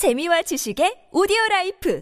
재미와 지식의 오디오 라이프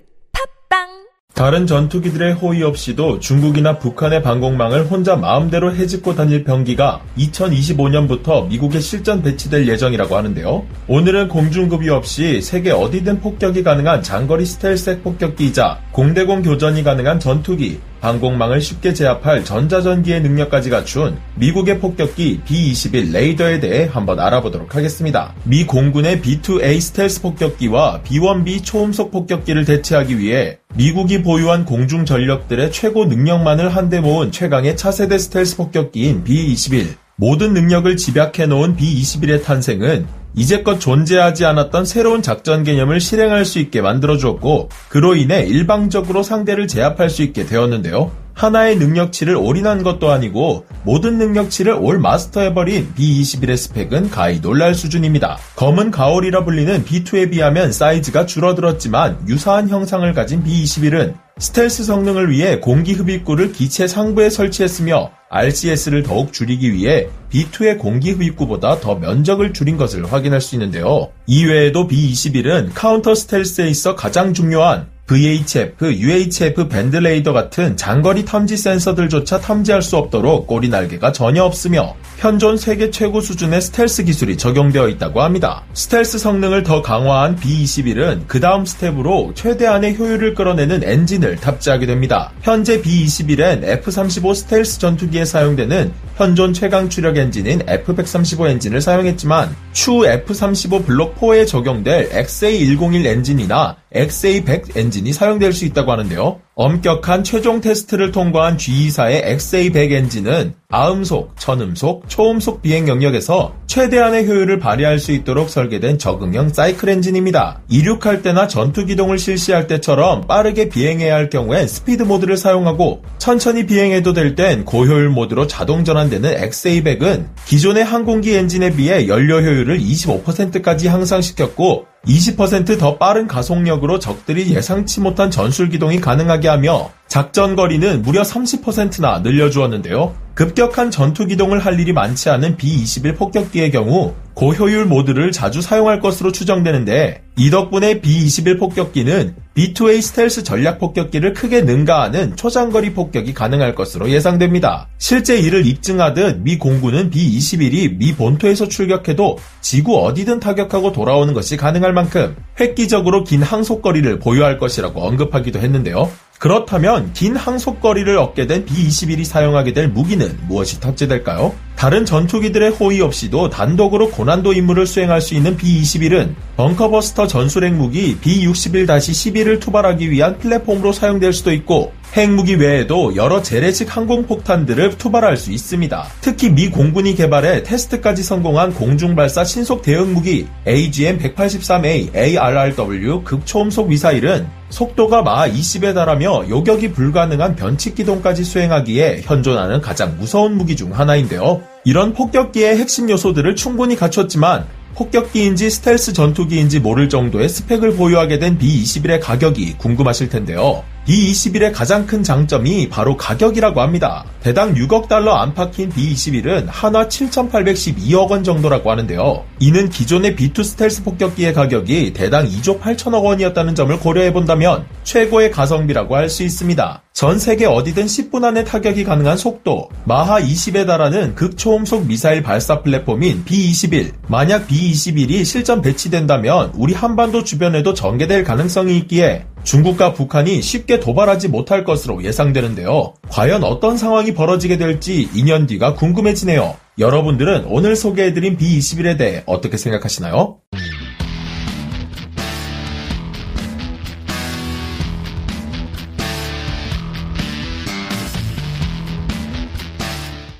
팟빵 다른 전투기들의 호위 없이도 중국이나 북한의 방공망을 혼자 마음대로 헤집고 다닐 병기가 2025년부터 미국에 실전 배치될 예정이라고 하는데요. 오늘은 공중급유 없이 세계 어디든 폭격이 가능한 장거리 스텔스 폭격기이자 공대공 교전이 가능한 전투기, 방공망을 쉽게 제압할 전자전기의 능력까지 갖춘 미국의 폭격기 B-21 레이더에 대해 한번 알아보도록 하겠습니다. 미 공군의 B-2A 스텔스 폭격기와 B-1B 초음속 폭격기를 대체하기 위해 미국이 보유한 공중 전력들의 최고 능력만을 한데 모은 최강의 차세대 스텔스 폭격기인 B-21. 모든 능력을 집약해 놓은 B-21의 탄생은 이제껏 존재하지 않았던 새로운 작전 개념을 실행할 수 있게 만들어 주었고, 그로 인해 일방적으로 상대를 제압할 수 있게 되었는데요. 하나의 능력치를 올인한 것도 아니고 모든 능력치를 all master해버린 B21의 스펙은 가히 놀랄 수준입니다. 검은 가오리라 불리는 B2에 비하면 사이즈가 줄어들었지만 유사한 형상을 가진 B21은 스텔스 성능을 위해 공기 흡입구를 기체 상부에 설치했으며 RCS를 더욱 줄이기 위해 B2의 공기 흡입구보다 더 면적을 줄인 것을 확인할 수 있는데요. 이외에도 B21은 counter stealth에 있어 가장 중요한 VHF, UHF 밴드 레이더 같은 장거리 탐지 센서들조차 탐지할 수 없도록 꼬리 날개가 전혀 없으며 현존 세계 최고 수준의 스텔스 기술이 적용되어 있다고 합니다. 스텔스 성능을 더 강화한 B21은 그 다음 스텝으로 최대한의 효율을 끌어내는 엔진을 탑재하게 됩니다. 현재 B21엔 F-35 스텔스 전투기에 사용되는 현존 최강 추력 엔진인 F-135 엔진을 사용했지만 추후 F-35 블록 4에 적용될 XA101 엔진이나 XA100 엔진이 사용될 수 있다고 하는데요. 엄격한 최종 테스트를 통과한 GE사의 XA100 엔진은 아음속, 천음속, 초음속 비행 영역에서 최대한의 효율을 발휘할 수 있도록 설계된 적응형 사이클 엔진입니다. 이륙할 때나 전투 기동을 실시할 때처럼 빠르게 비행해야 할 경우엔 스피드 모드를 사용하고 천천히 비행해도 될 땐 고효율 모드로 자동 전환되는 XA100은 기존의 항공기 엔진에 비해 연료 효율을 25%까지 향상시켰고 20%더 빠른 가속력으로 적들이 예상치 못한 전술 기동이 가능하게 하며 작전 거리는 무려 30%나 늘려주었는데요. 급격한 전투 기동을 할 일이 많지 않은 B-21 폭격기의 경우 고효율 모드를 자주 사용할 것으로 추정되는데 이 덕분에 B-21 폭격기는 B-2A 스텔스 전략 폭격기를 크게 능가하는 초장거리 폭격이 가능할 것으로 예상됩니다. 실제 이를 입증하듯 미 공군은 B-21이 미 본토에서 출격해도 지구 어디든 타격하고 돌아오는 것이 가능할 만큼 획기적으로 긴 항속거리를 보유할 것이라고 언급하기도 했는데요. 그렇다면 긴 항속거리를 얻게 된 B-21이 사용하게 될 무기는 무엇이 탑재될까요? 다른 전투기들의 호의 없이도 단독으로 고난도 임무를 수행할 수 있는 B-21은 벙커버스터 전술핵 무기 B-61-12를 투발하기 위한 플랫폼으로 사용될 수도 있고 핵무기 외에도 여러 재래식 항공폭탄들을 투발할 수 있습니다. 특히 미 공군이 개발해 테스트까지 성공한 공중발사 신속 대응무기 AGM-183A ARRW 극초음속 미사일은 속도가 마하 20에 달하며 요격이 불가능한 변칙 기동까지 수행하기에 현존하는 가장 무서운 무기 중 하나인데요. 이런 폭격기의 핵심 요소들을 충분히 갖췄지만 폭격기인지 스텔스 전투기인지 모를 정도의 스펙을 보유하게 된 B-21의 가격이 궁금하실 텐데요. B-21의 가장 큰 장점이 바로 가격이라고 합니다. 대당 6억 달러 안팎인 B-21은 한화 7,812억 원 정도라고 하는데요. 이는 기존의 B2 스텔스 폭격기의 가격이 대당 2조 8천억 원이었다는 점을 고려해본다면 최고의 가성비라고 할 수 있습니다. 전 세계 어디든 10분 안에 타격이 가능한 속도, 마하 20에 달하는 극초음속 미사일 발사 플랫폼인 B-21. 만약 B-21이 실전 배치된다면 우리 한반도 주변에도 전개될 가능성이 있기에 중국과 북한이 쉽게 도발하지 못할 것으로 예상되는데요. 과연 어떤 상황이 벌어지게 될지 2년 뒤가 궁금해지네요. 여러분들은 오늘 소개해드린 B21에 대해 어떻게 생각하시나요?